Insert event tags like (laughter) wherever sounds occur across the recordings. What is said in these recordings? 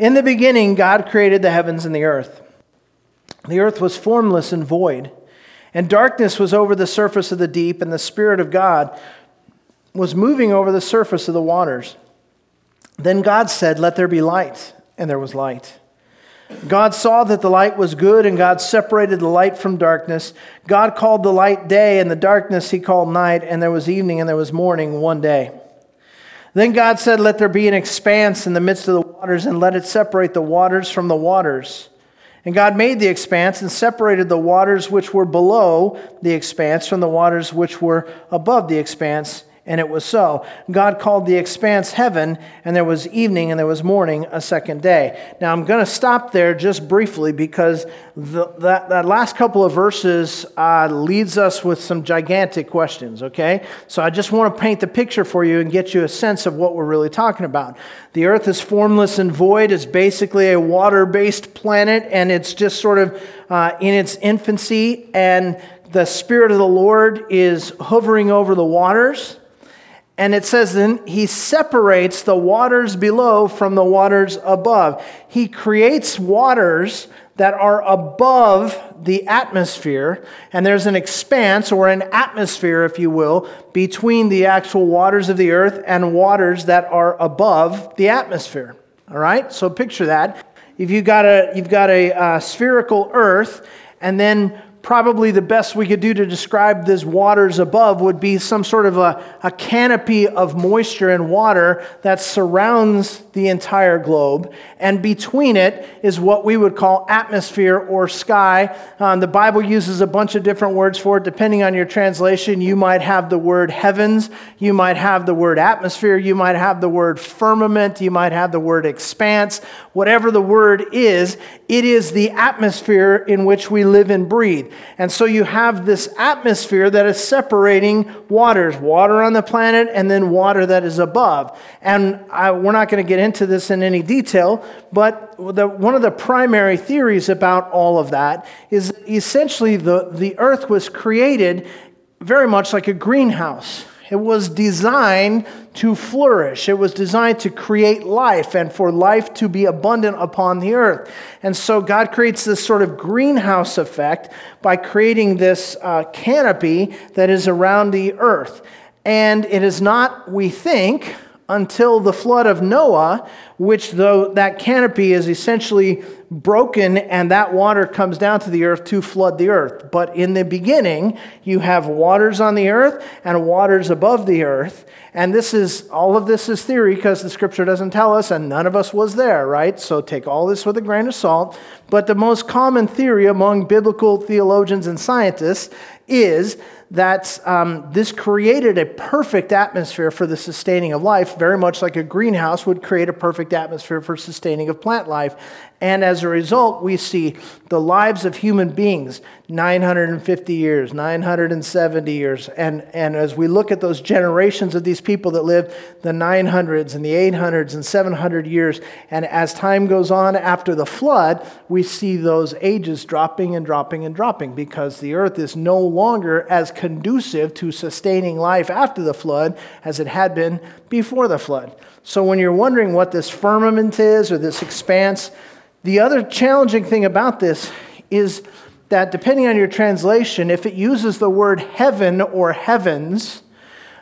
In the beginning, God created the heavens and the earth. The earth was formless and void, and darkness was over the surface of the deep, and the Spirit of God was moving over the surface of the waters. Then God said, Let there be light, and there was light. God saw that the light was good, and God separated the light from darkness. God called the light day, and the darkness he called night, and there was evening and there was morning one day. Then God said, Let there be an expanse in the midst of the waters, and let it separate the waters from the waters. And God made the expanse and separated the waters which were below the expanse from the waters which were above the expanse. And it was so. God called the expanse heaven, and there was evening and there was morning a second day. Now, I'm going to stop there just briefly because the, that, that last couple of verses uh, leads us with some gigantic questions, okay? So I just want to paint the picture for you and get you a sense of what we're really talking about. The earth is formless and void, it's basically a water based planet, and it's just sort of uh, in its infancy, and the Spirit of the Lord is hovering over the waters. And it says then he separates the waters below from the waters above. He creates waters that are above the atmosphere, and there's an expanse or an atmosphere, if you will, between the actual waters of the earth and waters that are above the atmosphere. All right? So picture that. If you've got a, you've got a uh, spherical earth, and then probably the best we could do to describe these waters above would be some sort of a, a canopy of moisture and water that surrounds the entire globe. And between it is what we would call atmosphere or sky. Um, the Bible uses a bunch of different words for it. Depending on your translation, you might have the word heavens, you might have the word atmosphere, you might have the word firmament, you might have the word expanse. Whatever the word is, it is the atmosphere in which we live and breathe. And so you have this atmosphere that is separating waters water on the planet and then water that is above. And I, we're not going to get into this in any detail, but the, one of the primary theories about all of that is essentially the, the earth was created very much like a greenhouse. It was designed to flourish. It was designed to create life and for life to be abundant upon the earth. And so God creates this sort of greenhouse effect by creating this uh, canopy that is around the earth. And it is not, we think, until the flood of Noah, which though that canopy is essentially broken and that water comes down to the earth to flood the earth. But in the beginning, you have waters on the earth and waters above the earth. And this is all of this is theory because the scripture doesn't tell us, and none of us was there, right? So take all this with a grain of salt. But the most common theory among biblical theologians and scientists is that um, this created a perfect atmosphere for the sustaining of life, very much like a greenhouse would create a perfect atmosphere for sustaining of plant life. And as a result, we see the lives of human beings 950 years, 970 years. And, and as we look at those generations of these people that lived the 900s and the 800s and 700 years, and as time goes on after the flood, we see those ages dropping and dropping and dropping because the earth is no longer as conducive to sustaining life after the flood as it had been before the flood. So when you're wondering what this firmament is or this expanse, the other challenging thing about this is that depending on your translation, if it uses the word heaven or heavens,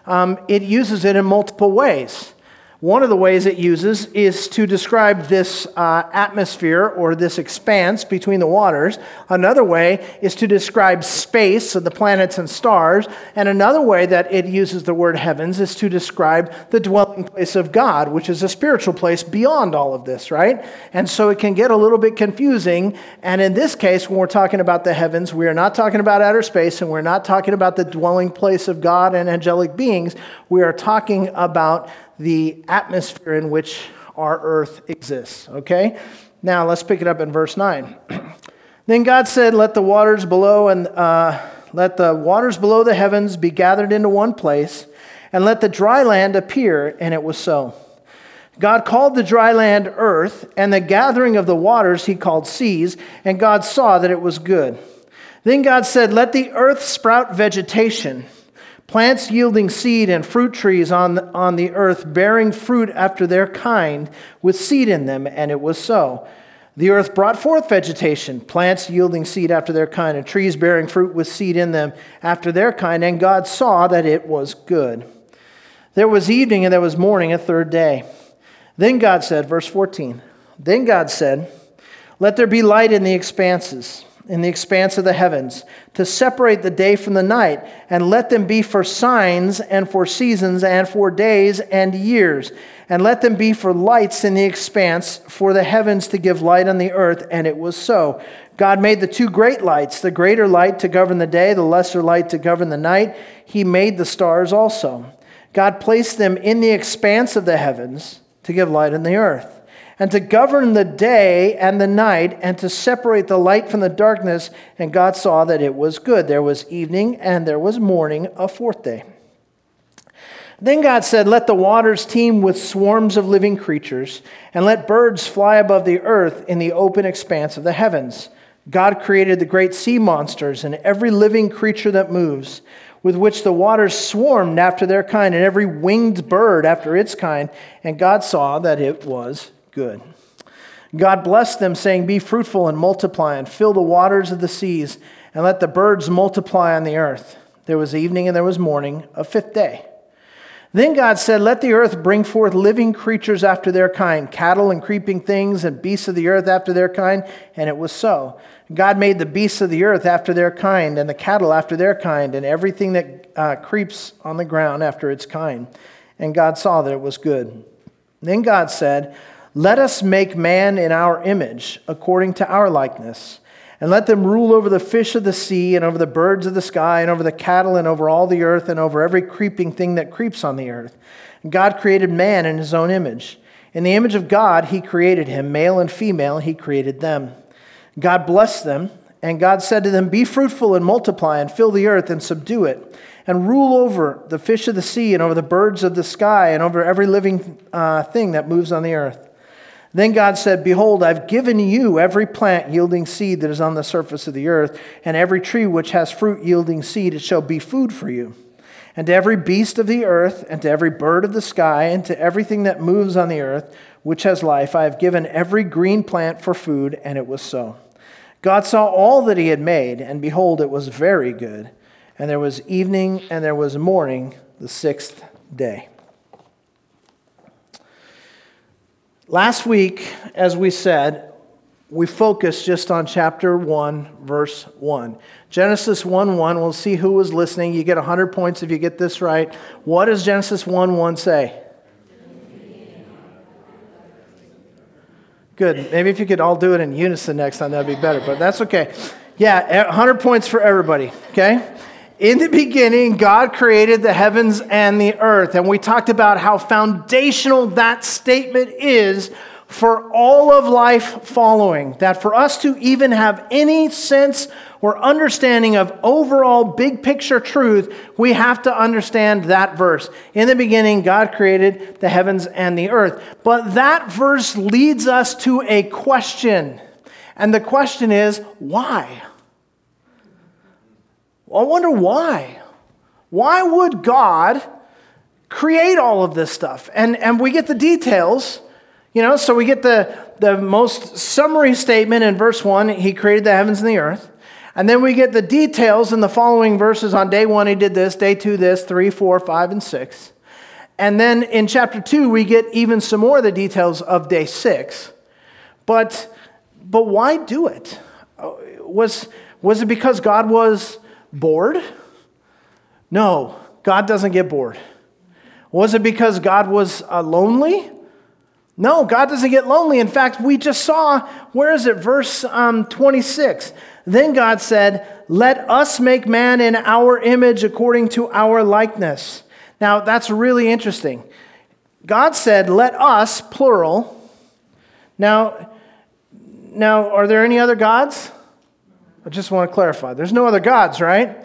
um, it uses it in multiple ways. One of the ways it uses is to describe this uh, atmosphere or this expanse between the waters. Another way is to describe space, so the planets and stars. And another way that it uses the word heavens is to describe the dwelling place of God, which is a spiritual place beyond all of this, right? And so it can get a little bit confusing. And in this case, when we're talking about the heavens, we are not talking about outer space and we're not talking about the dwelling place of God and angelic beings. We are talking about the atmosphere in which our earth exists. Okay? Now let's pick it up in verse 9. (clears throat) then God said, Let the waters below and uh, let the waters below the heavens be gathered into one place, and let the dry land appear. And it was so. God called the dry land earth, and the gathering of the waters he called seas, and God saw that it was good. Then God said, Let the earth sprout vegetation plants yielding seed and fruit trees on, on the earth, bearing fruit after their kind, with seed in them, and it was so. The earth brought forth vegetation, plants yielding seed after their kind, and trees bearing fruit with seed in them after their kind, and God saw that it was good. There was evening and there was morning, a third day. Then God said, verse 14, then God said, Let there be light in the expanses in the expanse of the heavens, to separate the day from the night, and let them be for signs and for seasons and for days and years, and let them be for lights in the expanse, for the heavens to give light on the earth. And it was so. God made the two great lights, the greater light to govern the day, the lesser light to govern the night. He made the stars also. God placed them in the expanse of the heavens to give light on the earth and to govern the day and the night, and to separate the light from the darkness. And God saw that it was good. There was evening and there was morning, a fourth day. Then God said, Let the waters teem with swarms of living creatures, and let birds fly above the earth in the open expanse of the heavens. God created the great sea monsters and every living creature that moves, with which the waters swarmed after their kind, and every winged bird after its kind. And God saw that it was good. God blessed them, saying, Be fruitful and multiply, and fill the waters of the seas, and let the birds multiply on the earth. There was evening and there was morning, a fifth day. Then God said, Let the earth bring forth living creatures after their kind, cattle and creeping things, and beasts of the earth after their kind. And it was so. God made the beasts of the earth after their kind, and the cattle after their kind, and everything that uh, creeps on the ground after its kind. And God saw that it was good. Then God said, let us make man in our image, according to our likeness, and let them rule over the fish of the sea, and over the birds of the sky, and over the cattle, and over all the earth, and over every creeping thing that creeps on the earth. God created man in his own image. In the image of God, he created him, male and female, he created them. God blessed them, and God said to them, Be fruitful and multiply, and fill the earth and subdue it, and rule over the fish of the sea, and over the birds of the sky, and over every living uh, thing that moves on the earth. Then God said, Behold, I've given you every plant yielding seed that is on the surface of the earth, and every tree which has fruit yielding seed, it shall be food for you. And to every beast of the earth, and to every bird of the sky, and to everything that moves on the earth, which has life, I have given every green plant for food, and it was so. God saw all that he had made, and behold, it was very good. And there was evening, and there was morning, the sixth day. Last week, as we said, we focused just on chapter 1, verse 1. Genesis 1 1, we'll see who was listening. You get 100 points if you get this right. What does Genesis 1 1 say? Good. Maybe if you could all do it in unison next time, that'd be better, but that's okay. Yeah, 100 points for everybody, okay? In the beginning, God created the heavens and the earth. And we talked about how foundational that statement is for all of life following. That for us to even have any sense or understanding of overall big picture truth, we have to understand that verse. In the beginning, God created the heavens and the earth. But that verse leads us to a question. And the question is, why? I wonder why. Why would God create all of this stuff? And, and we get the details, you know, so we get the, the most summary statement in verse 1 He created the heavens and the earth. And then we get the details in the following verses on day one, He did this, day two, this, three, four, five, and six. And then in chapter 2, we get even some more of the details of day 6. But, but why do it? Uh, was, was it because God was bored? No, God doesn't get bored. Was it because God was uh, lonely? No, God doesn't get lonely. In fact, we just saw, where is it? Verse um, 26. Then God said, Let us make man in our image according to our likeness. Now, that's really interesting. God said, Let us, plural. Now, now, are there any other gods? I just want to clarify. There's no other gods, right?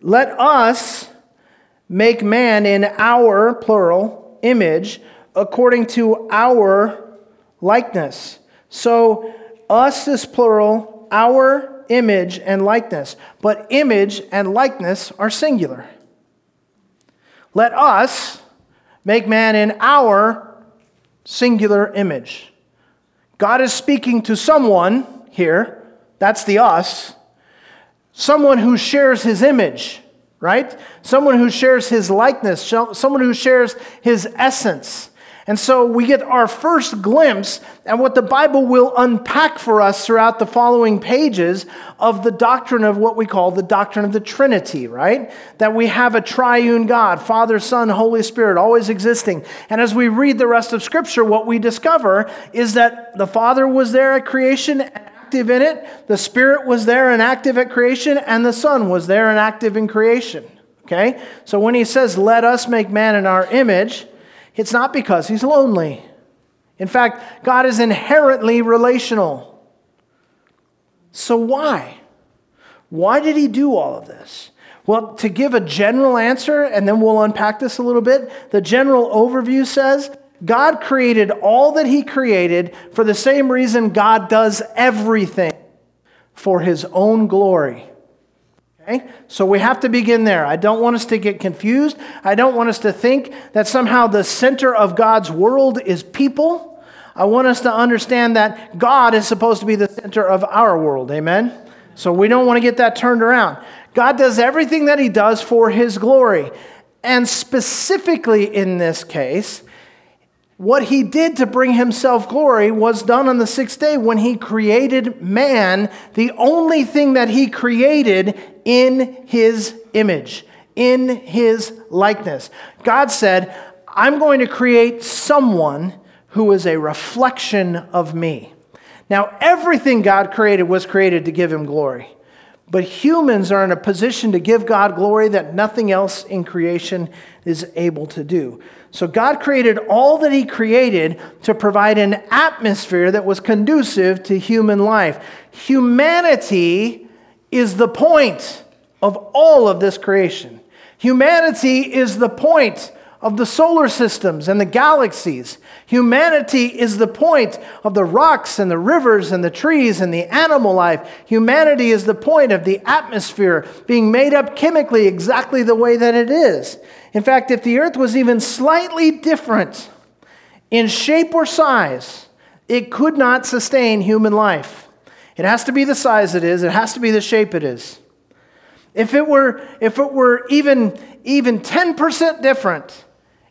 Let us make man in our, plural, image according to our likeness. So, us is plural, our image and likeness. But image and likeness are singular. let us make man in our singular image. God is speaking to someone here, that's the us, someone who shares his image, right? Someone who shares his likeness, someone who shares his essence. And so we get our first glimpse at what the Bible will unpack for us throughout the following pages of the doctrine of what we call the doctrine of the Trinity, right? That we have a triune God, Father, Son, Holy Spirit, always existing. And as we read the rest of Scripture, what we discover is that the Father was there at creation active in it, the Spirit was there and active at creation, and the Son was there and active in creation. Okay? So when he says, Let us make man in our image, it's not because he's lonely. In fact, God is inherently relational. So, why? Why did he do all of this? Well, to give a general answer, and then we'll unpack this a little bit, the general overview says God created all that he created for the same reason God does everything for his own glory. Okay? So we have to begin there. I don't want us to get confused. I don't want us to think that somehow the center of God's world is people. I want us to understand that God is supposed to be the center of our world. Amen? So we don't want to get that turned around. God does everything that He does for His glory. And specifically in this case, what he did to bring himself glory was done on the sixth day when he created man, the only thing that he created in his image, in his likeness. God said, I'm going to create someone who is a reflection of me. Now, everything God created was created to give him glory. But humans are in a position to give God glory that nothing else in creation is able to do. So God created all that He created to provide an atmosphere that was conducive to human life. Humanity is the point of all of this creation. Humanity is the point of the solar systems and the galaxies. Humanity is the point of the rocks and the rivers and the trees and the animal life. Humanity is the point of the atmosphere being made up chemically exactly the way that it is. In fact, if the earth was even slightly different in shape or size, it could not sustain human life. It has to be the size it is, it has to be the shape it is. If it were, if it were even, even 10% different,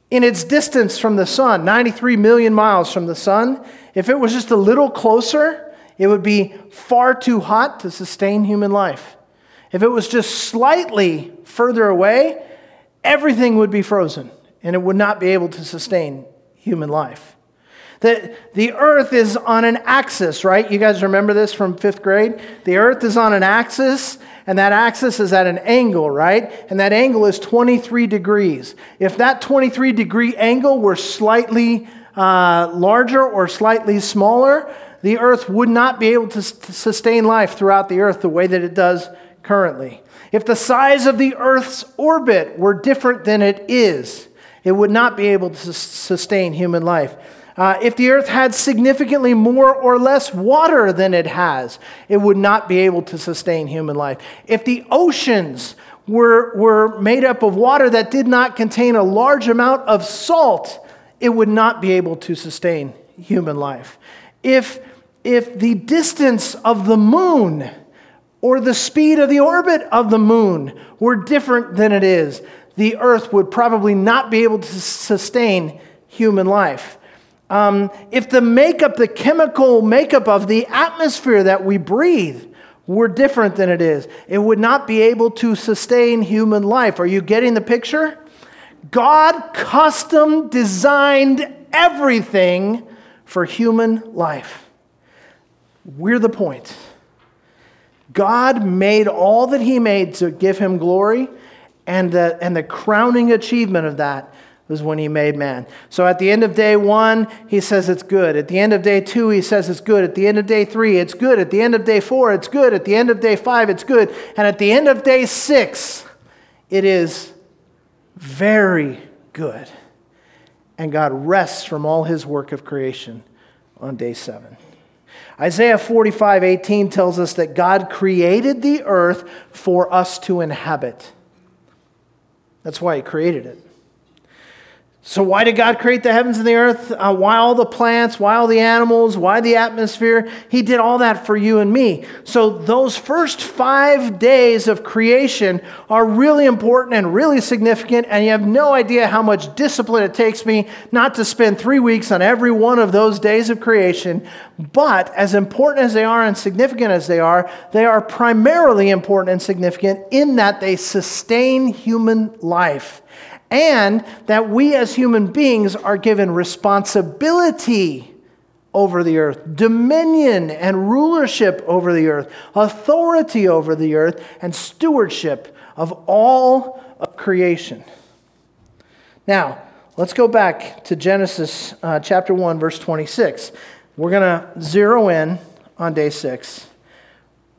in its distance from the sun, 93 million miles from the sun, if it was just a little closer, it would be far too hot to sustain human life. If it was just slightly further away, everything would be frozen and it would not be able to sustain human life. The, the earth is on an axis, right? You guys remember this from fifth grade? The earth is on an axis, and that axis is at an angle, right? And that angle is 23 degrees. If that 23 degree angle were slightly uh, larger or slightly smaller, the earth would not be able to, to sustain life throughout the earth the way that it does currently. If the size of the earth's orbit were different than it is, it would not be able to sustain human life. Uh, if the earth had significantly more or less water than it has, it would not be able to sustain human life. If the oceans were, were made up of water that did not contain a large amount of salt, it would not be able to sustain human life. If, if the distance of the moon or the speed of the orbit of the moon were different than it is, the earth would probably not be able to sustain human life. Um, if the makeup, the chemical makeup of the atmosphere that we breathe were different than it is, it would not be able to sustain human life. Are you getting the picture? God custom designed everything for human life. We're the point. God made all that He made to give Him glory, and the, and the crowning achievement of that was when he made man. So at the end of day one, he says it's good. At the end of day two, he says it's good. At the end of day three, it's good. At the end of day four, it's good. At the end of day five, it's good. And at the end of day six, it is very good. And God rests from all his work of creation on day seven. Isaiah 45 18 tells us that God created the earth for us to inhabit. That's why he created it. So, why did God create the heavens and the earth? Uh, why all the plants? Why all the animals? Why the atmosphere? He did all that for you and me. So, those first five days of creation are really important and really significant. And you have no idea how much discipline it takes me not to spend three weeks on every one of those days of creation. But, as important as they are and significant as they are, they are primarily important and significant in that they sustain human life and that we as human beings are given responsibility over the earth, dominion and rulership over the earth, authority over the earth, and stewardship of all of creation. Now, let's go back to Genesis uh, chapter 1, verse 26. We're going to zero in on day six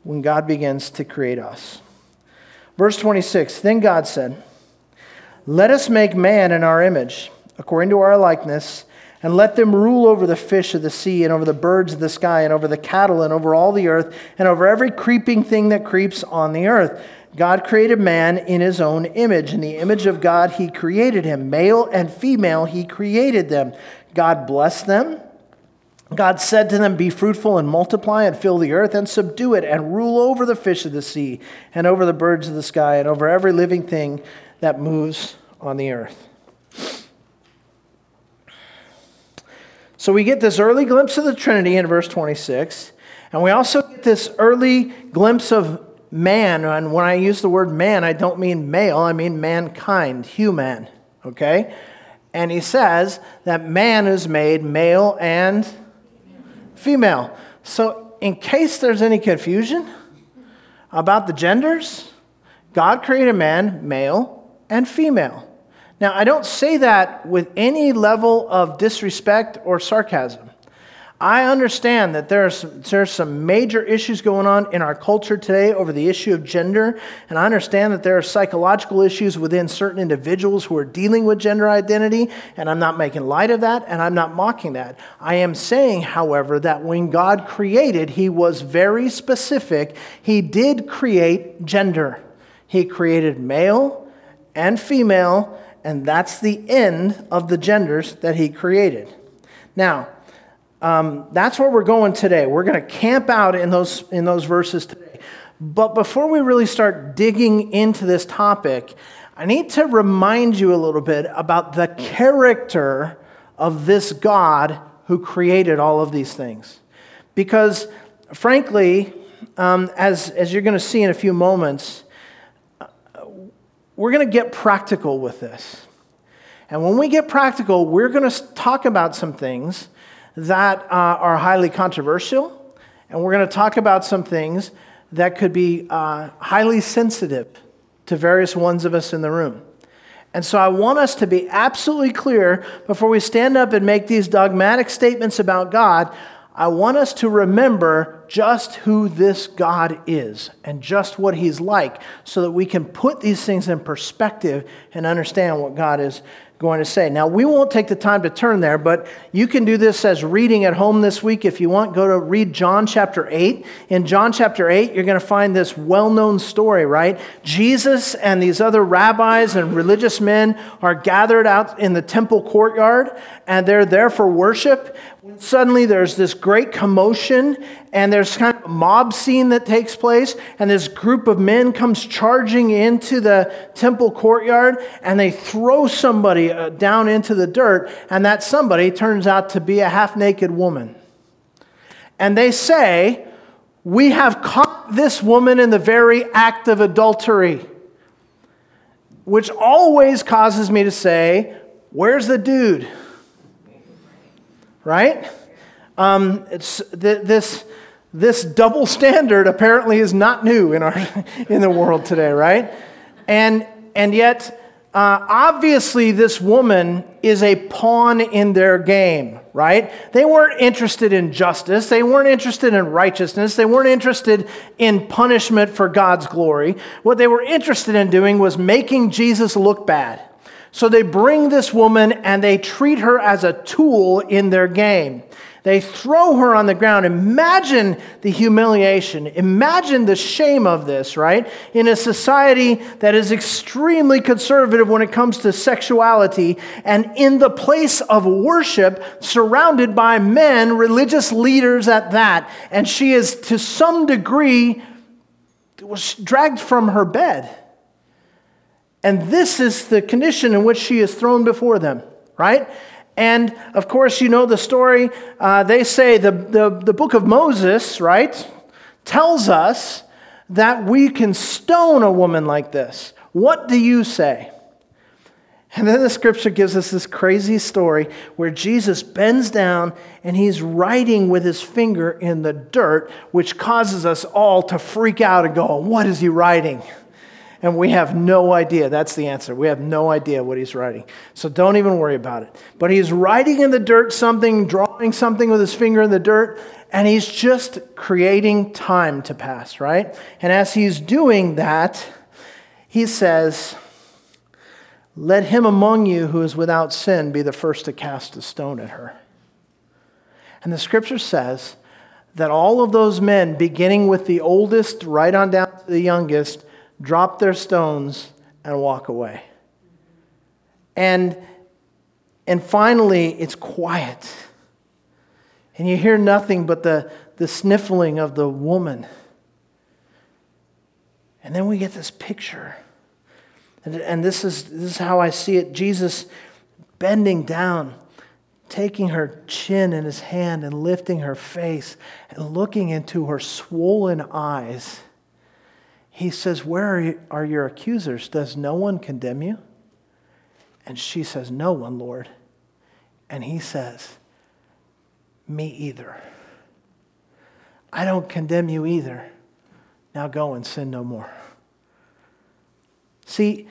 when God begins to create us. Verse 26 Then God said, let us make man in our image, according to our likeness, and let them rule over the fish of the sea, and over the birds of the sky, and over the cattle, and over all the earth, and over every creeping thing that creeps on the earth. God created man in his own image. In the image of God, he created him. Male and female, he created them. God blessed them. God said to them, Be fruitful and multiply and fill the earth and subdue it and rule over the fish of the sea and over the birds of the sky and over every living thing that moves on the earth. So we get this early glimpse of the Trinity in verse 26, and we also get this early glimpse of man. And when I use the word man, I don't mean male, I mean mankind, human, okay? And he says that man is made male and female. So, in case there's any confusion about the genders, God created man male and female. Now, I don't say that with any level of disrespect or sarcasm. I understand that there's, there's some major issues going on in our culture today over the issue of gender, and I understand that there are psychological issues within certain individuals who are dealing with gender identity, and I'm not making light of that, and I'm not mocking that. I am saying, however, that when God created, He was very specific. He did create gender, He created male and female, and that's the end of the genders that he created. Now, um, that's where we're going today. We're going to camp out in those, in those verses today. But before we really start digging into this topic, I need to remind you a little bit about the character of this God who created all of these things. Because, frankly, um, as, as you're going to see in a few moments, we're going to get practical with this. And when we get practical, we're going to talk about some things that uh, are highly controversial, and we're going to talk about some things that could be uh, highly sensitive to various ones of us in the room. And so I want us to be absolutely clear before we stand up and make these dogmatic statements about God. I want us to remember just who this God is and just what He's like so that we can put these things in perspective and understand what God is going to say. Now, we won't take the time to turn there, but you can do this as reading at home this week if you want. Go to read John chapter 8. In John chapter 8, you're going to find this well known story, right? Jesus and these other rabbis and religious men are gathered out in the temple courtyard, and they're there for worship. Suddenly, there's this great commotion, and there's kind of a mob scene that takes place, and this group of men comes charging into the temple courtyard, and they throw somebody uh, down into the dirt, and that somebody turns out to be a half naked woman. And they say, We have caught this woman in the very act of adultery, which always causes me to say, Where's the dude? Right? Um, it's th- this, this double standard apparently is not new in, our, (laughs) in the world today, right? And, and yet, uh, obviously, this woman is a pawn in their game, right? They weren't interested in justice. They weren't interested in righteousness. They weren't interested in punishment for God's glory. What they were interested in doing was making Jesus look bad. So they bring this woman and they treat her as a tool in their game. They throw her on the ground. Imagine the humiliation. Imagine the shame of this, right? In a society that is extremely conservative when it comes to sexuality, and in the place of worship, surrounded by men, religious leaders at that. And she is, to some degree, was dragged from her bed. And this is the condition in which she is thrown before them, right? And of course, you know the story. Uh, they say the, the, the book of Moses, right, tells us that we can stone a woman like this. What do you say? And then the scripture gives us this crazy story where Jesus bends down and he's writing with his finger in the dirt, which causes us all to freak out and go, What is he writing? And we have no idea. That's the answer. We have no idea what he's writing. So don't even worry about it. But he's writing in the dirt something, drawing something with his finger in the dirt, and he's just creating time to pass, right? And as he's doing that, he says, Let him among you who is without sin be the first to cast a stone at her. And the scripture says that all of those men, beginning with the oldest right on down to the youngest, drop their stones, and walk away. And, and finally, it's quiet. And you hear nothing but the, the sniffling of the woman. And then we get this picture. And, and this, is, this is how I see it Jesus bending down, taking her chin in his hand and lifting her face and looking into her swollen eyes he says, Where are your accusers? Does no one condemn you? And she says, No one, Lord. And he says, Me either. I don't condemn you either. Now go and sin no more. See,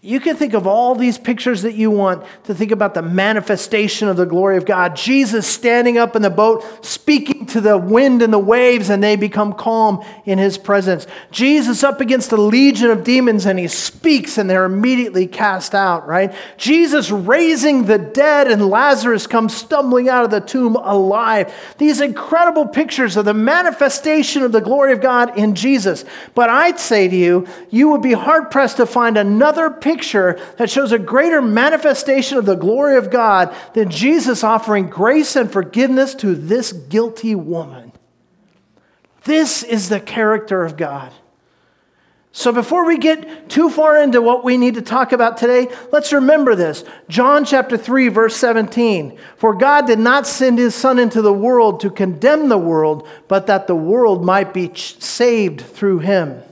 you can think of all these pictures that you want to think about the manifestation of the glory of God. Jesus standing up in the boat, speaking to the wind and the waves, and they become calm in his presence. Jesus up against a legion of demons, and he speaks, and they're immediately cast out, right? Jesus raising the dead, and Lazarus comes stumbling out of the tomb alive. These incredible pictures of the manifestation of the glory of God in Jesus. But I'd say to you, you would be hard pressed to find another picture picture that shows a greater manifestation of the glory of God than Jesus offering grace and forgiveness to this guilty woman. This is the character of God. So, before we get too far into what we need to talk about today, let's remember this. John chapter 3, verse 17. For God did not send his Son into the world to condemn the world, but that the world might be saved through him.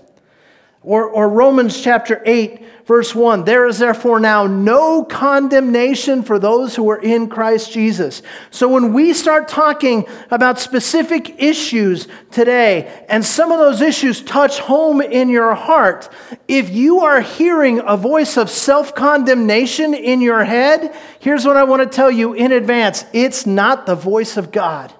Or, or Romans chapter 8, verse 1 There is therefore now no condemnation for those who are in Christ Jesus. So when we start talking about specific issues today, and some of those issues touch home in your heart, if you are hearing a voice of self condemnation in your head, here's what I want to tell you in advance it's not the voice of God.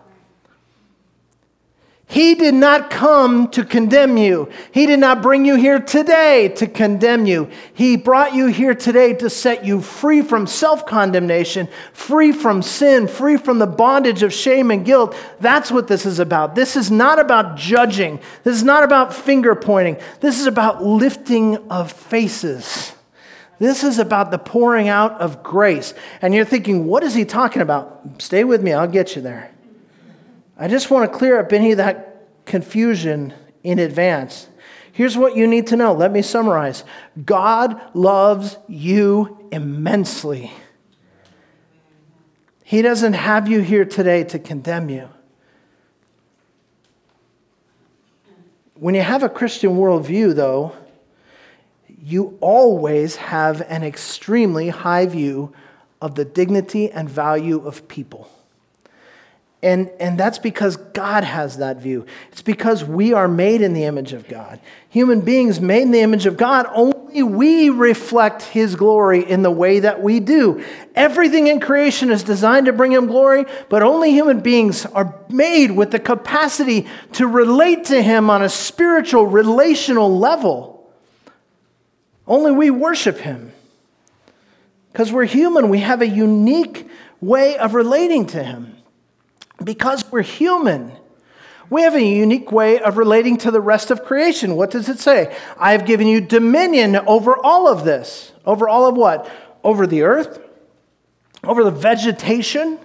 He did not come to condemn you. He did not bring you here today to condemn you. He brought you here today to set you free from self condemnation, free from sin, free from the bondage of shame and guilt. That's what this is about. This is not about judging. This is not about finger pointing. This is about lifting of faces. This is about the pouring out of grace. And you're thinking, what is he talking about? Stay with me, I'll get you there. I just want to clear up any of that confusion in advance. Here's what you need to know. Let me summarize God loves you immensely. He doesn't have you here today to condemn you. When you have a Christian worldview, though, you always have an extremely high view of the dignity and value of people. And, and that's because God has that view. It's because we are made in the image of God. Human beings made in the image of God, only we reflect His glory in the way that we do. Everything in creation is designed to bring Him glory, but only human beings are made with the capacity to relate to Him on a spiritual, relational level. Only we worship Him. Because we're human, we have a unique way of relating to Him. Because we're human. We have a unique way of relating to the rest of creation. What does it say? I have given you dominion over all of this. Over all of what? Over the earth, over the vegetation,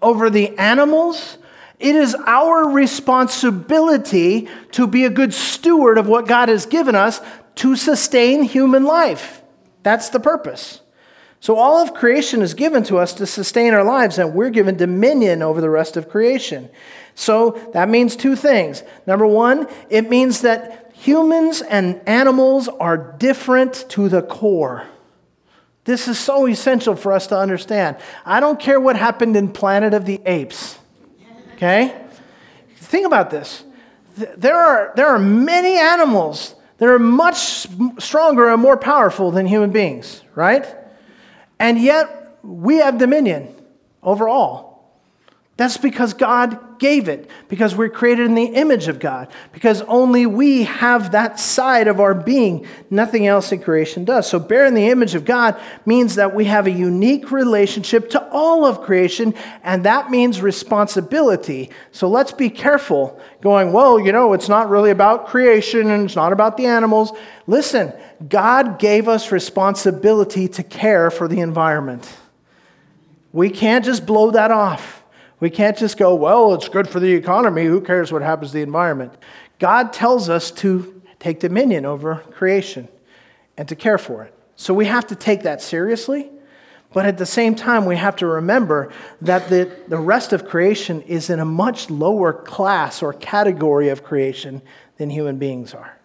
over the animals. It is our responsibility to be a good steward of what God has given us to sustain human life. That's the purpose. So, all of creation is given to us to sustain our lives, and we're given dominion over the rest of creation. So, that means two things. Number one, it means that humans and animals are different to the core. This is so essential for us to understand. I don't care what happened in Planet of the Apes, okay? Think about this. There are, there are many animals that are much stronger and more powerful than human beings, right? And yet, we have dominion over all. That's because God gave it, because we're created in the image of God, because only we have that side of our being. Nothing else in creation does. So, bearing the image of God means that we have a unique relationship to all of creation, and that means responsibility. So, let's be careful going, well, you know, it's not really about creation and it's not about the animals. Listen, God gave us responsibility to care for the environment. We can't just blow that off. We can't just go, well, it's good for the economy. Who cares what happens to the environment? God tells us to take dominion over creation and to care for it. So we have to take that seriously. But at the same time, we have to remember that the, the rest of creation is in a much lower class or category of creation than human beings are.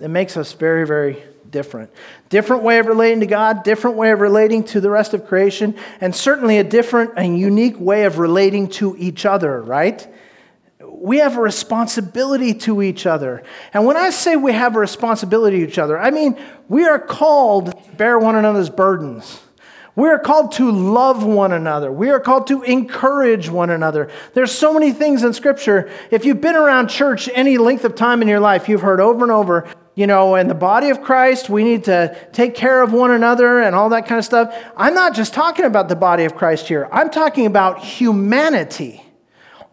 It makes us very, very different. Different way of relating to God, different way of relating to the rest of creation, and certainly a different and unique way of relating to each other, right? We have a responsibility to each other. And when I say we have a responsibility to each other, I mean we are called to bear one another's burdens. We are called to love one another. We are called to encourage one another. There's so many things in Scripture. If you've been around church any length of time in your life, you've heard over and over you know, in the body of Christ, we need to take care of one another and all that kind of stuff. I'm not just talking about the body of Christ here, I'm talking about humanity.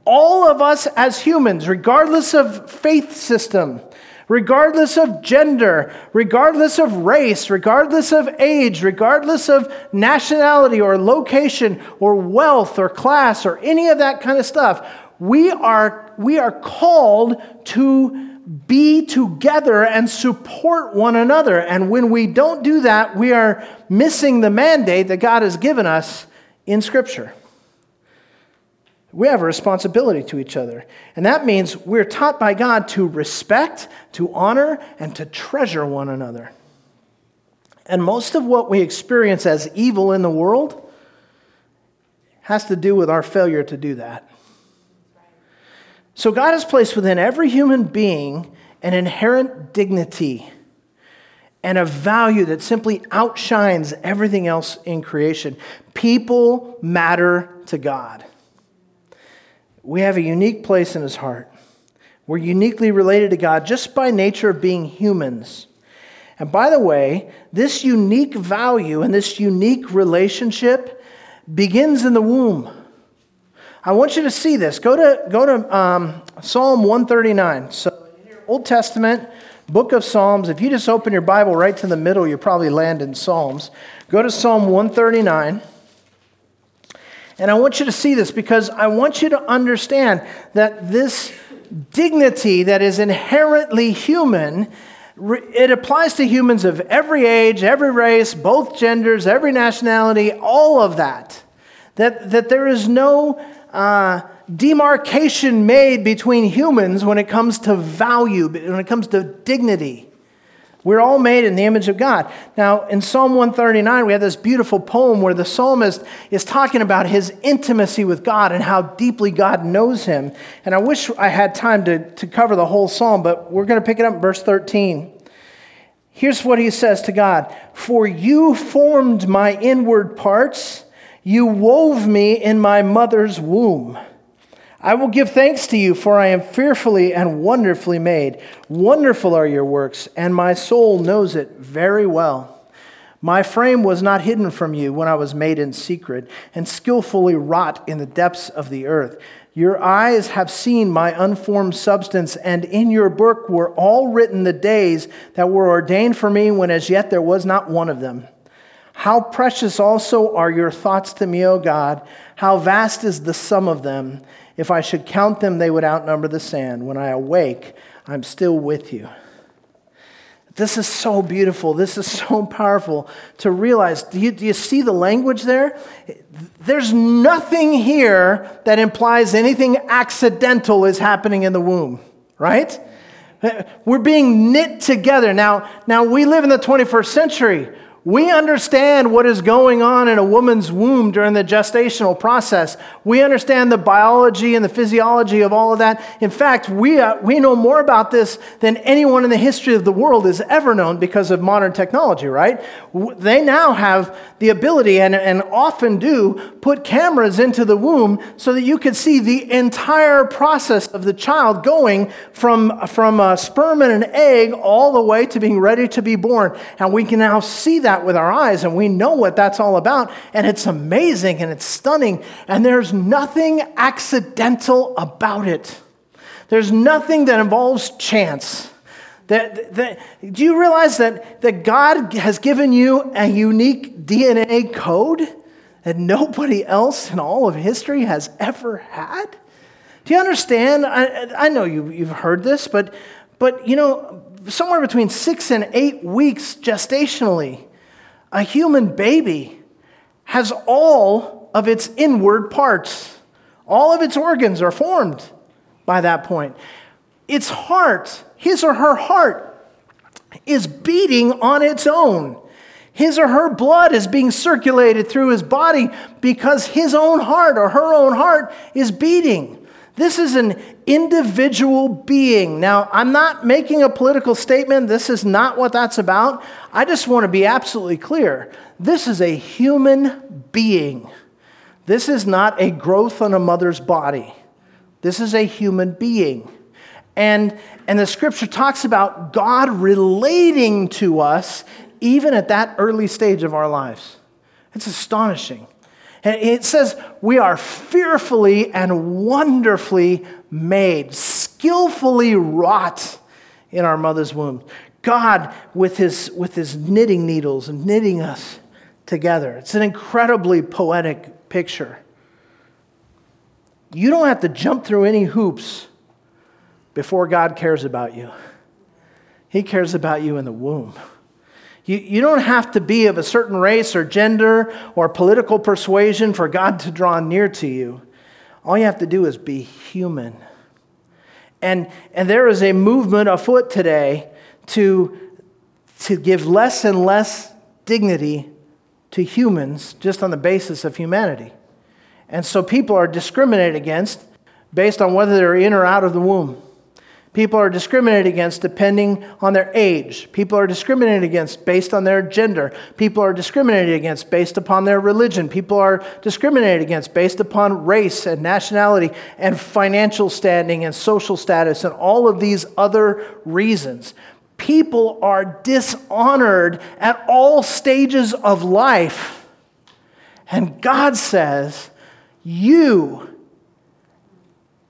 All of us as humans, regardless of faith system, regardless of gender, regardless of race, regardless of age, regardless of nationality or location or wealth or class or any of that kind of stuff, we are, we are called to be together and support one another. And when we don't do that, we are missing the mandate that God has given us in Scripture. We have a responsibility to each other. And that means we're taught by God to respect, to honor, and to treasure one another. And most of what we experience as evil in the world has to do with our failure to do that. So God has placed within every human being an inherent dignity and a value that simply outshines everything else in creation. People matter to God. We have a unique place in his heart. We're uniquely related to God just by nature of being humans. And by the way, this unique value and this unique relationship begins in the womb. I want you to see this. Go to, go to um, Psalm 139. So, Old Testament, book of Psalms, if you just open your Bible right to the middle, you'll probably land in Psalms. Go to Psalm 139. And I want you to see this because I want you to understand that this dignity that is inherently human it applies to humans of every age, every race, both genders, every nationality, all of that. That, that there is no uh, demarcation made between humans when it comes to value, when it comes to dignity. We're all made in the image of God. Now, in Psalm 139, we have this beautiful poem where the psalmist is talking about his intimacy with God and how deeply God knows him. And I wish I had time to, to cover the whole psalm, but we're going to pick it up in verse 13. Here's what he says to God For you formed my inward parts. You wove me in my mother's womb. I will give thanks to you, for I am fearfully and wonderfully made. Wonderful are your works, and my soul knows it very well. My frame was not hidden from you when I was made in secret and skillfully wrought in the depths of the earth. Your eyes have seen my unformed substance, and in your book were all written the days that were ordained for me when as yet there was not one of them. How precious also are your thoughts to me, O God. How vast is the sum of them. If I should count them, they would outnumber the sand. When I awake, I'm still with you. This is so beautiful. This is so powerful to realize. Do you, do you see the language there? There's nothing here that implies anything accidental is happening in the womb, right? We're being knit together. Now, now we live in the 21st century. We understand what is going on in a woman's womb during the gestational process. We understand the biology and the physiology of all of that. In fact, we, uh, we know more about this than anyone in the history of the world has ever known because of modern technology, right? They now have the ability, and, and often do, put cameras into the womb so that you can see the entire process of the child going from, from a sperm and an egg all the way to being ready to be born. And we can now see that with our eyes and we know what that's all about. And it's amazing and it's stunning. And there's nothing accidental about it, there's nothing that involves chance. That, that, do you realize that, that God has given you a unique DNA code that nobody else in all of history has ever had? Do you understand? I, I know you, you've heard this, but, but you know, somewhere between six and eight weeks gestationally, a human baby has all of its inward parts, all of its organs are formed by that point. Its heart, his or her heart, is beating on its own. His or her blood is being circulated through his body because his own heart or her own heart is beating. This is an individual being. Now, I'm not making a political statement. This is not what that's about. I just want to be absolutely clear. This is a human being. This is not a growth on a mother's body. This is a human being. And, and the scripture talks about God relating to us even at that early stage of our lives. It's astonishing. And it says, We are fearfully and wonderfully made, skillfully wrought in our mother's womb. God, with his, with his knitting needles and knitting us together. It's an incredibly poetic picture. You don't have to jump through any hoops before God cares about you. He cares about you in the womb. You, you don't have to be of a certain race or gender or political persuasion for God to draw near to you. All you have to do is be human. And, and there is a movement afoot today to, to give less and less dignity to humans just on the basis of humanity. And so people are discriminated against based on whether they're in or out of the womb. People are discriminated against depending on their age. People are discriminated against based on their gender. People are discriminated against based upon their religion. People are discriminated against based upon race and nationality and financial standing and social status and all of these other reasons. People are dishonored at all stages of life. And God says, You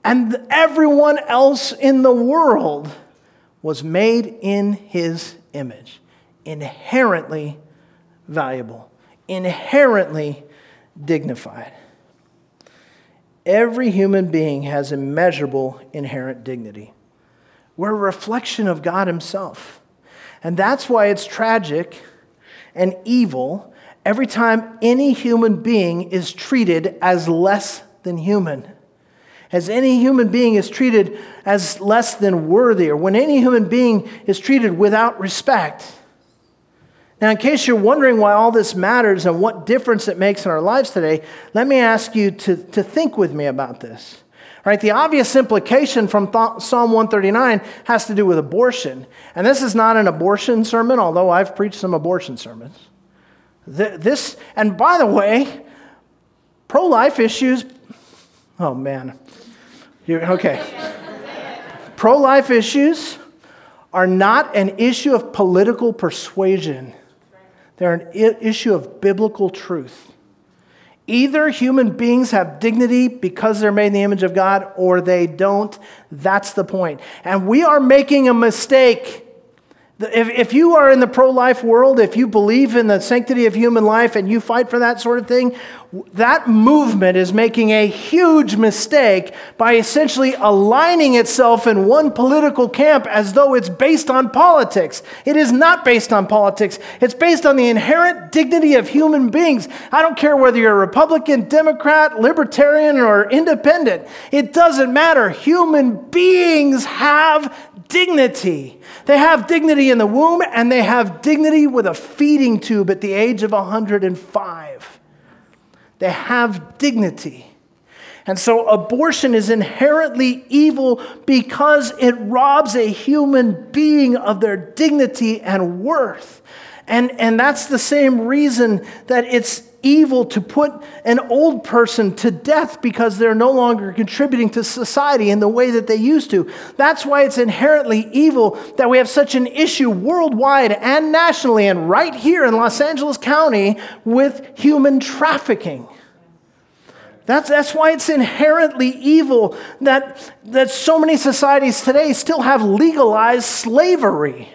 and everyone else in the world was made in his image, inherently valuable, inherently dignified. Every human being has immeasurable inherent dignity. We're a reflection of God Himself. And that's why it's tragic and evil every time any human being is treated as less than human as any human being is treated as less than worthy, or when any human being is treated without respect. Now, in case you're wondering why all this matters and what difference it makes in our lives today, let me ask you to, to think with me about this. Right, the obvious implication from Psalm 139 has to do with abortion. And this is not an abortion sermon, although I've preached some abortion sermons. This, and by the way, pro life issues, oh man, you're, okay. Pro life issues are not an issue of political persuasion, they're an I- issue of biblical truth. Either human beings have dignity because they're made in the image of God or they don't. That's the point. And we are making a mistake if, if you are in the pro life world, if you believe in the sanctity of human life and you fight for that sort of thing, that movement is making a huge mistake by essentially aligning itself in one political camp as though it's based on politics. It is not based on politics, it's based on the inherent dignity of human beings. I don't care whether you're a Republican, Democrat, Libertarian, or Independent, it doesn't matter. Human beings have dignity. They have dignity in the womb and they have dignity with a feeding tube at the age of 105. They have dignity. And so abortion is inherently evil because it robs a human being of their dignity and worth. And, and that's the same reason that it's evil to put an old person to death because they're no longer contributing to society in the way that they used to. That's why it's inherently evil that we have such an issue worldwide and nationally and right here in Los Angeles County with human trafficking. That's, that's why it's inherently evil that, that so many societies today still have legalized slavery.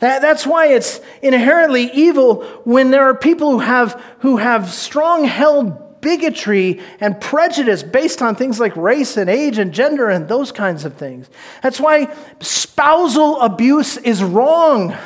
That, that's why it's inherently evil when there are people who have, who have strong held bigotry and prejudice based on things like race and age and gender and those kinds of things. That's why spousal abuse is wrong,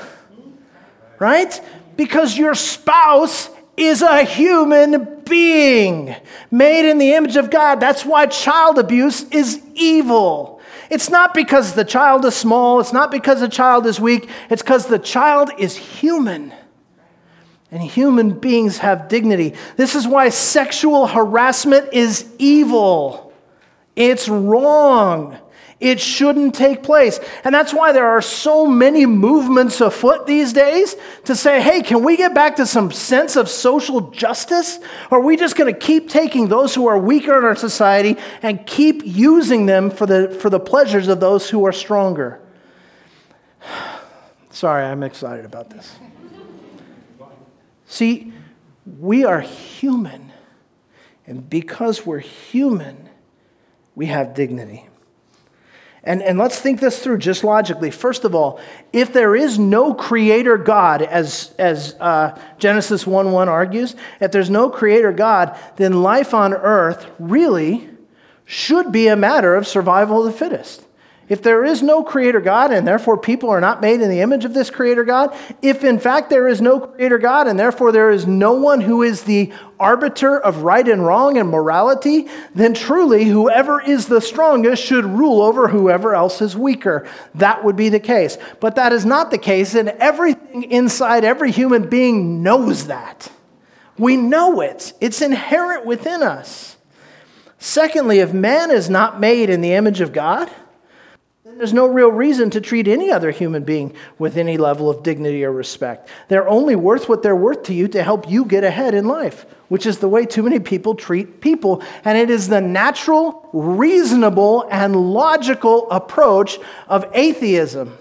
right? Because your spouse is a human being made in the image of God. That's why child abuse is evil. It's not because the child is small, it's not because the child is weak, it's because the child is human. And human beings have dignity. This is why sexual harassment is evil. It's wrong. It shouldn't take place. And that's why there are so many movements afoot these days to say, hey, can we get back to some sense of social justice? Or are we just going to keep taking those who are weaker in our society and keep using them for the, for the pleasures of those who are stronger? (sighs) Sorry, I'm excited about this. See, we are human. And because we're human, we have dignity. And, and let's think this through just logically. First of all, if there is no creator God, as, as uh, Genesis 1 1 argues, if there's no creator God, then life on earth really should be a matter of survival of the fittest. If there is no creator God and therefore people are not made in the image of this creator God, if in fact there is no creator God and therefore there is no one who is the arbiter of right and wrong and morality, then truly whoever is the strongest should rule over whoever else is weaker. That would be the case. But that is not the case, and everything inside every human being knows that. We know it, it's inherent within us. Secondly, if man is not made in the image of God, there's no real reason to treat any other human being with any level of dignity or respect. They're only worth what they're worth to you to help you get ahead in life, which is the way too many people treat people. And it is the natural, reasonable, and logical approach of atheism.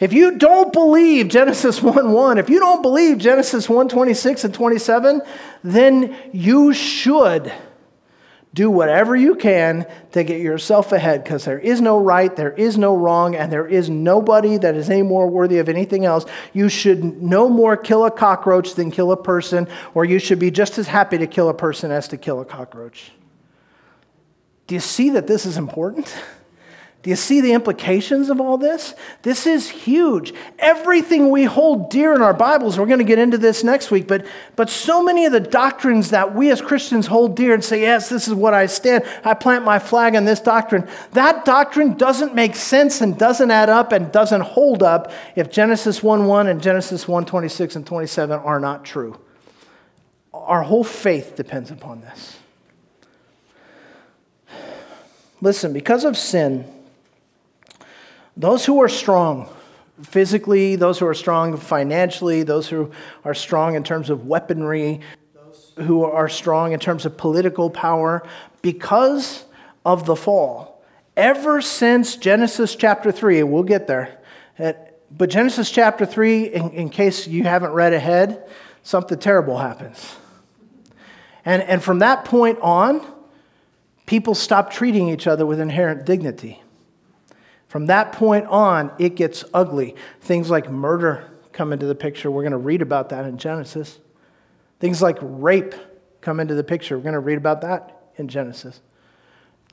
If you don't believe Genesis (laughs) 1 1, if you don't believe Genesis 1 26 and 27, then you should do whatever you can to get yourself ahead because there is no right, there is no wrong, and there is nobody that is any more worthy of anything else. You should no more kill a cockroach than kill a person, or you should be just as happy to kill a person as to kill a cockroach. Do you see that this is important? Do you see the implications of all this? This is huge. Everything we hold dear in our Bibles, we're going to get into this next week, but, but so many of the doctrines that we as Christians hold dear and say, yes, this is what I stand, I plant my flag on this doctrine, that doctrine doesn't make sense and doesn't add up and doesn't hold up if Genesis 1 1 and Genesis 1 26 and 27 are not true. Our whole faith depends upon this. Listen, because of sin, those who are strong physically, those who are strong financially, those who are strong in terms of weaponry, those who are strong in terms of political power, because of the fall. Ever since Genesis chapter 3, we'll get there, eh, but Genesis chapter 3, in, in case you haven't read ahead, something terrible happens. And, and from that point on, people stop treating each other with inherent dignity. From that point on, it gets ugly. Things like murder come into the picture. We're going to read about that in Genesis. Things like rape come into the picture. We're going to read about that in Genesis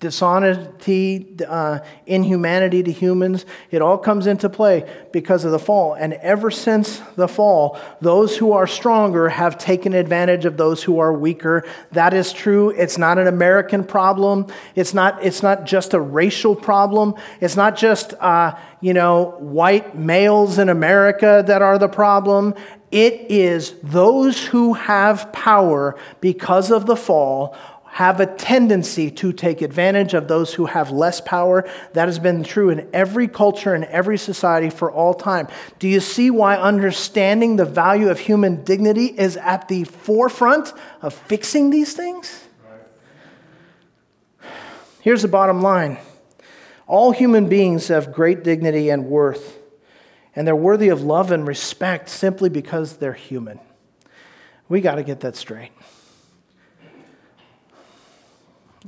dishonesty, uh, inhumanity to humans, it all comes into play because of the fall. And ever since the fall, those who are stronger have taken advantage of those who are weaker. That is true. It's not an American problem. It's not, it's not just a racial problem. It's not just, uh, you know, white males in America that are the problem. It is those who have power because of the fall have a tendency to take advantage of those who have less power. That has been true in every culture and every society for all time. Do you see why understanding the value of human dignity is at the forefront of fixing these things? Here's the bottom line all human beings have great dignity and worth, and they're worthy of love and respect simply because they're human. We got to get that straight.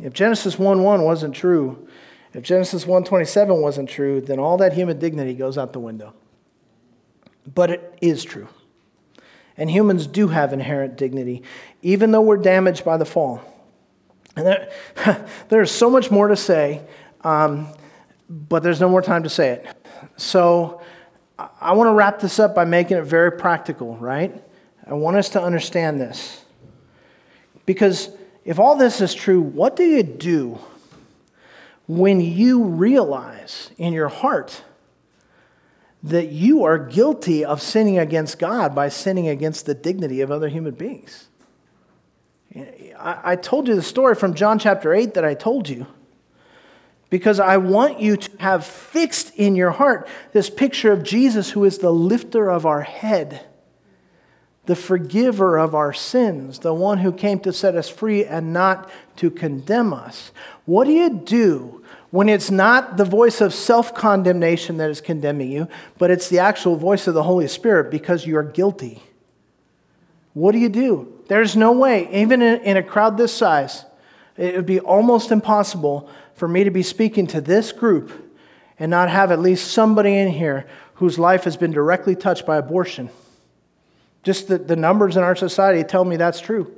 If Genesis 1 1 wasn't true, if Genesis 1:27 wasn't true, then all that human dignity goes out the window. But it is true. And humans do have inherent dignity, even though we're damaged by the fall. And there, (laughs) there's so much more to say, um, but there's no more time to say it. So I want to wrap this up by making it very practical, right? I want us to understand this. Because if all this is true, what do you do when you realize in your heart that you are guilty of sinning against God by sinning against the dignity of other human beings? I told you the story from John chapter 8 that I told you because I want you to have fixed in your heart this picture of Jesus who is the lifter of our head the forgiver of our sins, the one who came to set us free and not to condemn us. What do you do when it's not the voice of self condemnation that is condemning you, but it's the actual voice of the Holy Spirit because you're guilty? What do you do? There's no way, even in a crowd this size, it would be almost impossible for me to be speaking to this group and not have at least somebody in here whose life has been directly touched by abortion. Just the, the numbers in our society tell me that's true.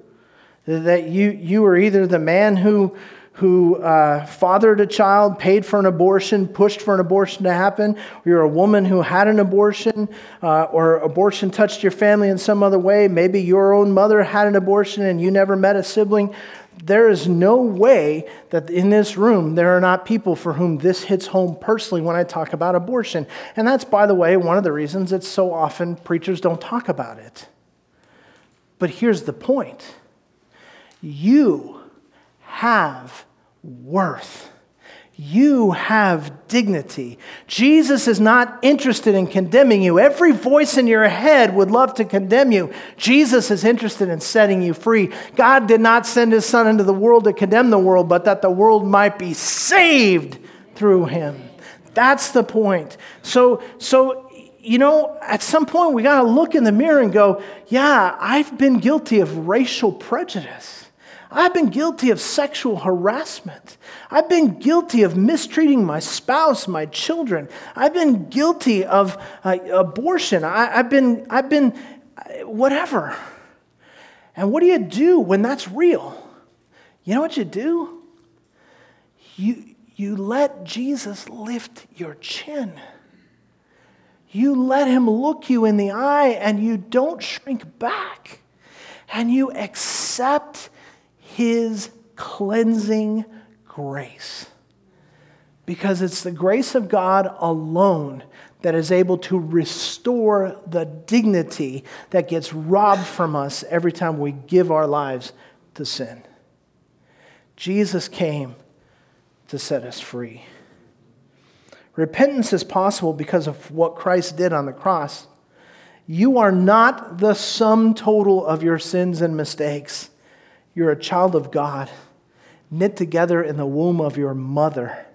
That you, you are either the man who, who uh, fathered a child, paid for an abortion, pushed for an abortion to happen, or you're a woman who had an abortion, uh, or abortion touched your family in some other way. Maybe your own mother had an abortion and you never met a sibling there is no way that in this room there are not people for whom this hits home personally when I talk about abortion. And that's, by the way, one of the reasons that so often preachers don't talk about it. But here's the point you have worth. You have dignity. Jesus is not interested in condemning you. Every voice in your head would love to condemn you. Jesus is interested in setting you free. God did not send his son into the world to condemn the world, but that the world might be saved through him. That's the point. So, so you know, at some point we got to look in the mirror and go, yeah, I've been guilty of racial prejudice. I've been guilty of sexual harassment. I've been guilty of mistreating my spouse, my children. I've been guilty of uh, abortion. I, have been, I've been, uh, whatever. And what do you do when that's real? You know what you do? You, you let Jesus lift your chin. You let him look you in the eye and you don't shrink back. And you accept his cleansing grace. Because it's the grace of God alone that is able to restore the dignity that gets robbed from us every time we give our lives to sin. Jesus came to set us free. Repentance is possible because of what Christ did on the cross. You are not the sum total of your sins and mistakes. You're a child of God, knit together in the womb of your mother.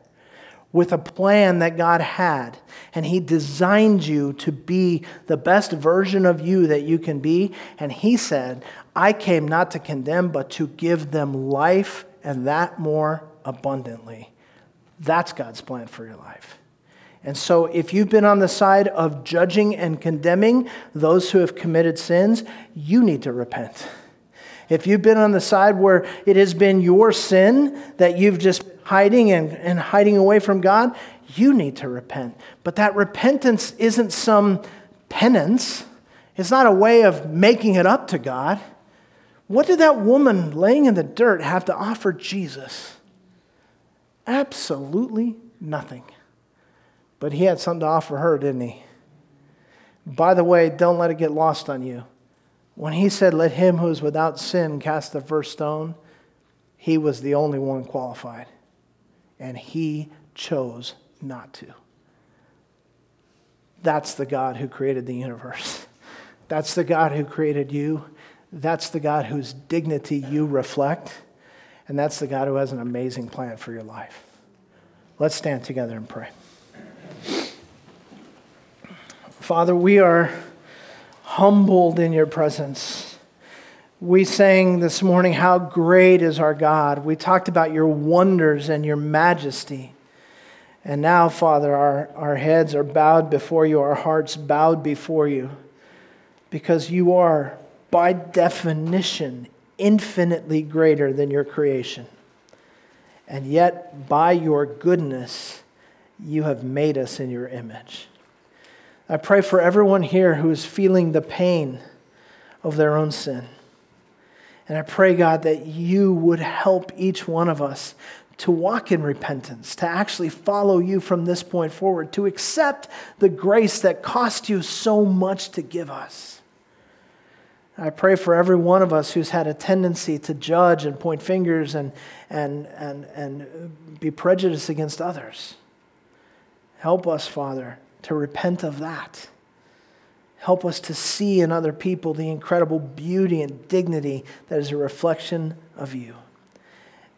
with a plan that God had. And He designed you to be the best version of you that you can be. And He said, I came not to condemn, but to give them life and that more abundantly. That's God's plan for your life. And so, if you've been on the side of judging and condemning those who have committed sins, you need to repent. If you've been on the side where it has been your sin that you've just been hiding and, and hiding away from God, you need to repent. But that repentance isn't some penance, it's not a way of making it up to God. What did that woman laying in the dirt have to offer Jesus? Absolutely nothing. But he had something to offer her, didn't he? By the way, don't let it get lost on you. When he said, Let him who is without sin cast the first stone, he was the only one qualified and he chose not to. That's the God who created the universe. (laughs) That's the God who created you. That's the God whose dignity you reflect. And that's the God who has an amazing plan for your life. Let's stand together and pray. Father, we are humbled in your presence. We sang this morning, How great is our God. We talked about your wonders and your majesty. And now, Father, our, our heads are bowed before you, our hearts bowed before you, because you are, by definition, infinitely greater than your creation. And yet, by your goodness, you have made us in your image. I pray for everyone here who is feeling the pain of their own sin. And I pray, God, that you would help each one of us to walk in repentance, to actually follow you from this point forward, to accept the grace that cost you so much to give us. I pray for every one of us who's had a tendency to judge and point fingers and, and, and, and be prejudiced against others. Help us, Father, to repent of that Help us to see in other people the incredible beauty and dignity that is a reflection of you.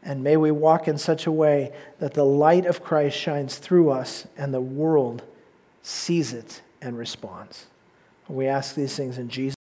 And may we walk in such a way that the light of Christ shines through us and the world sees it and responds. We ask these things in Jesus'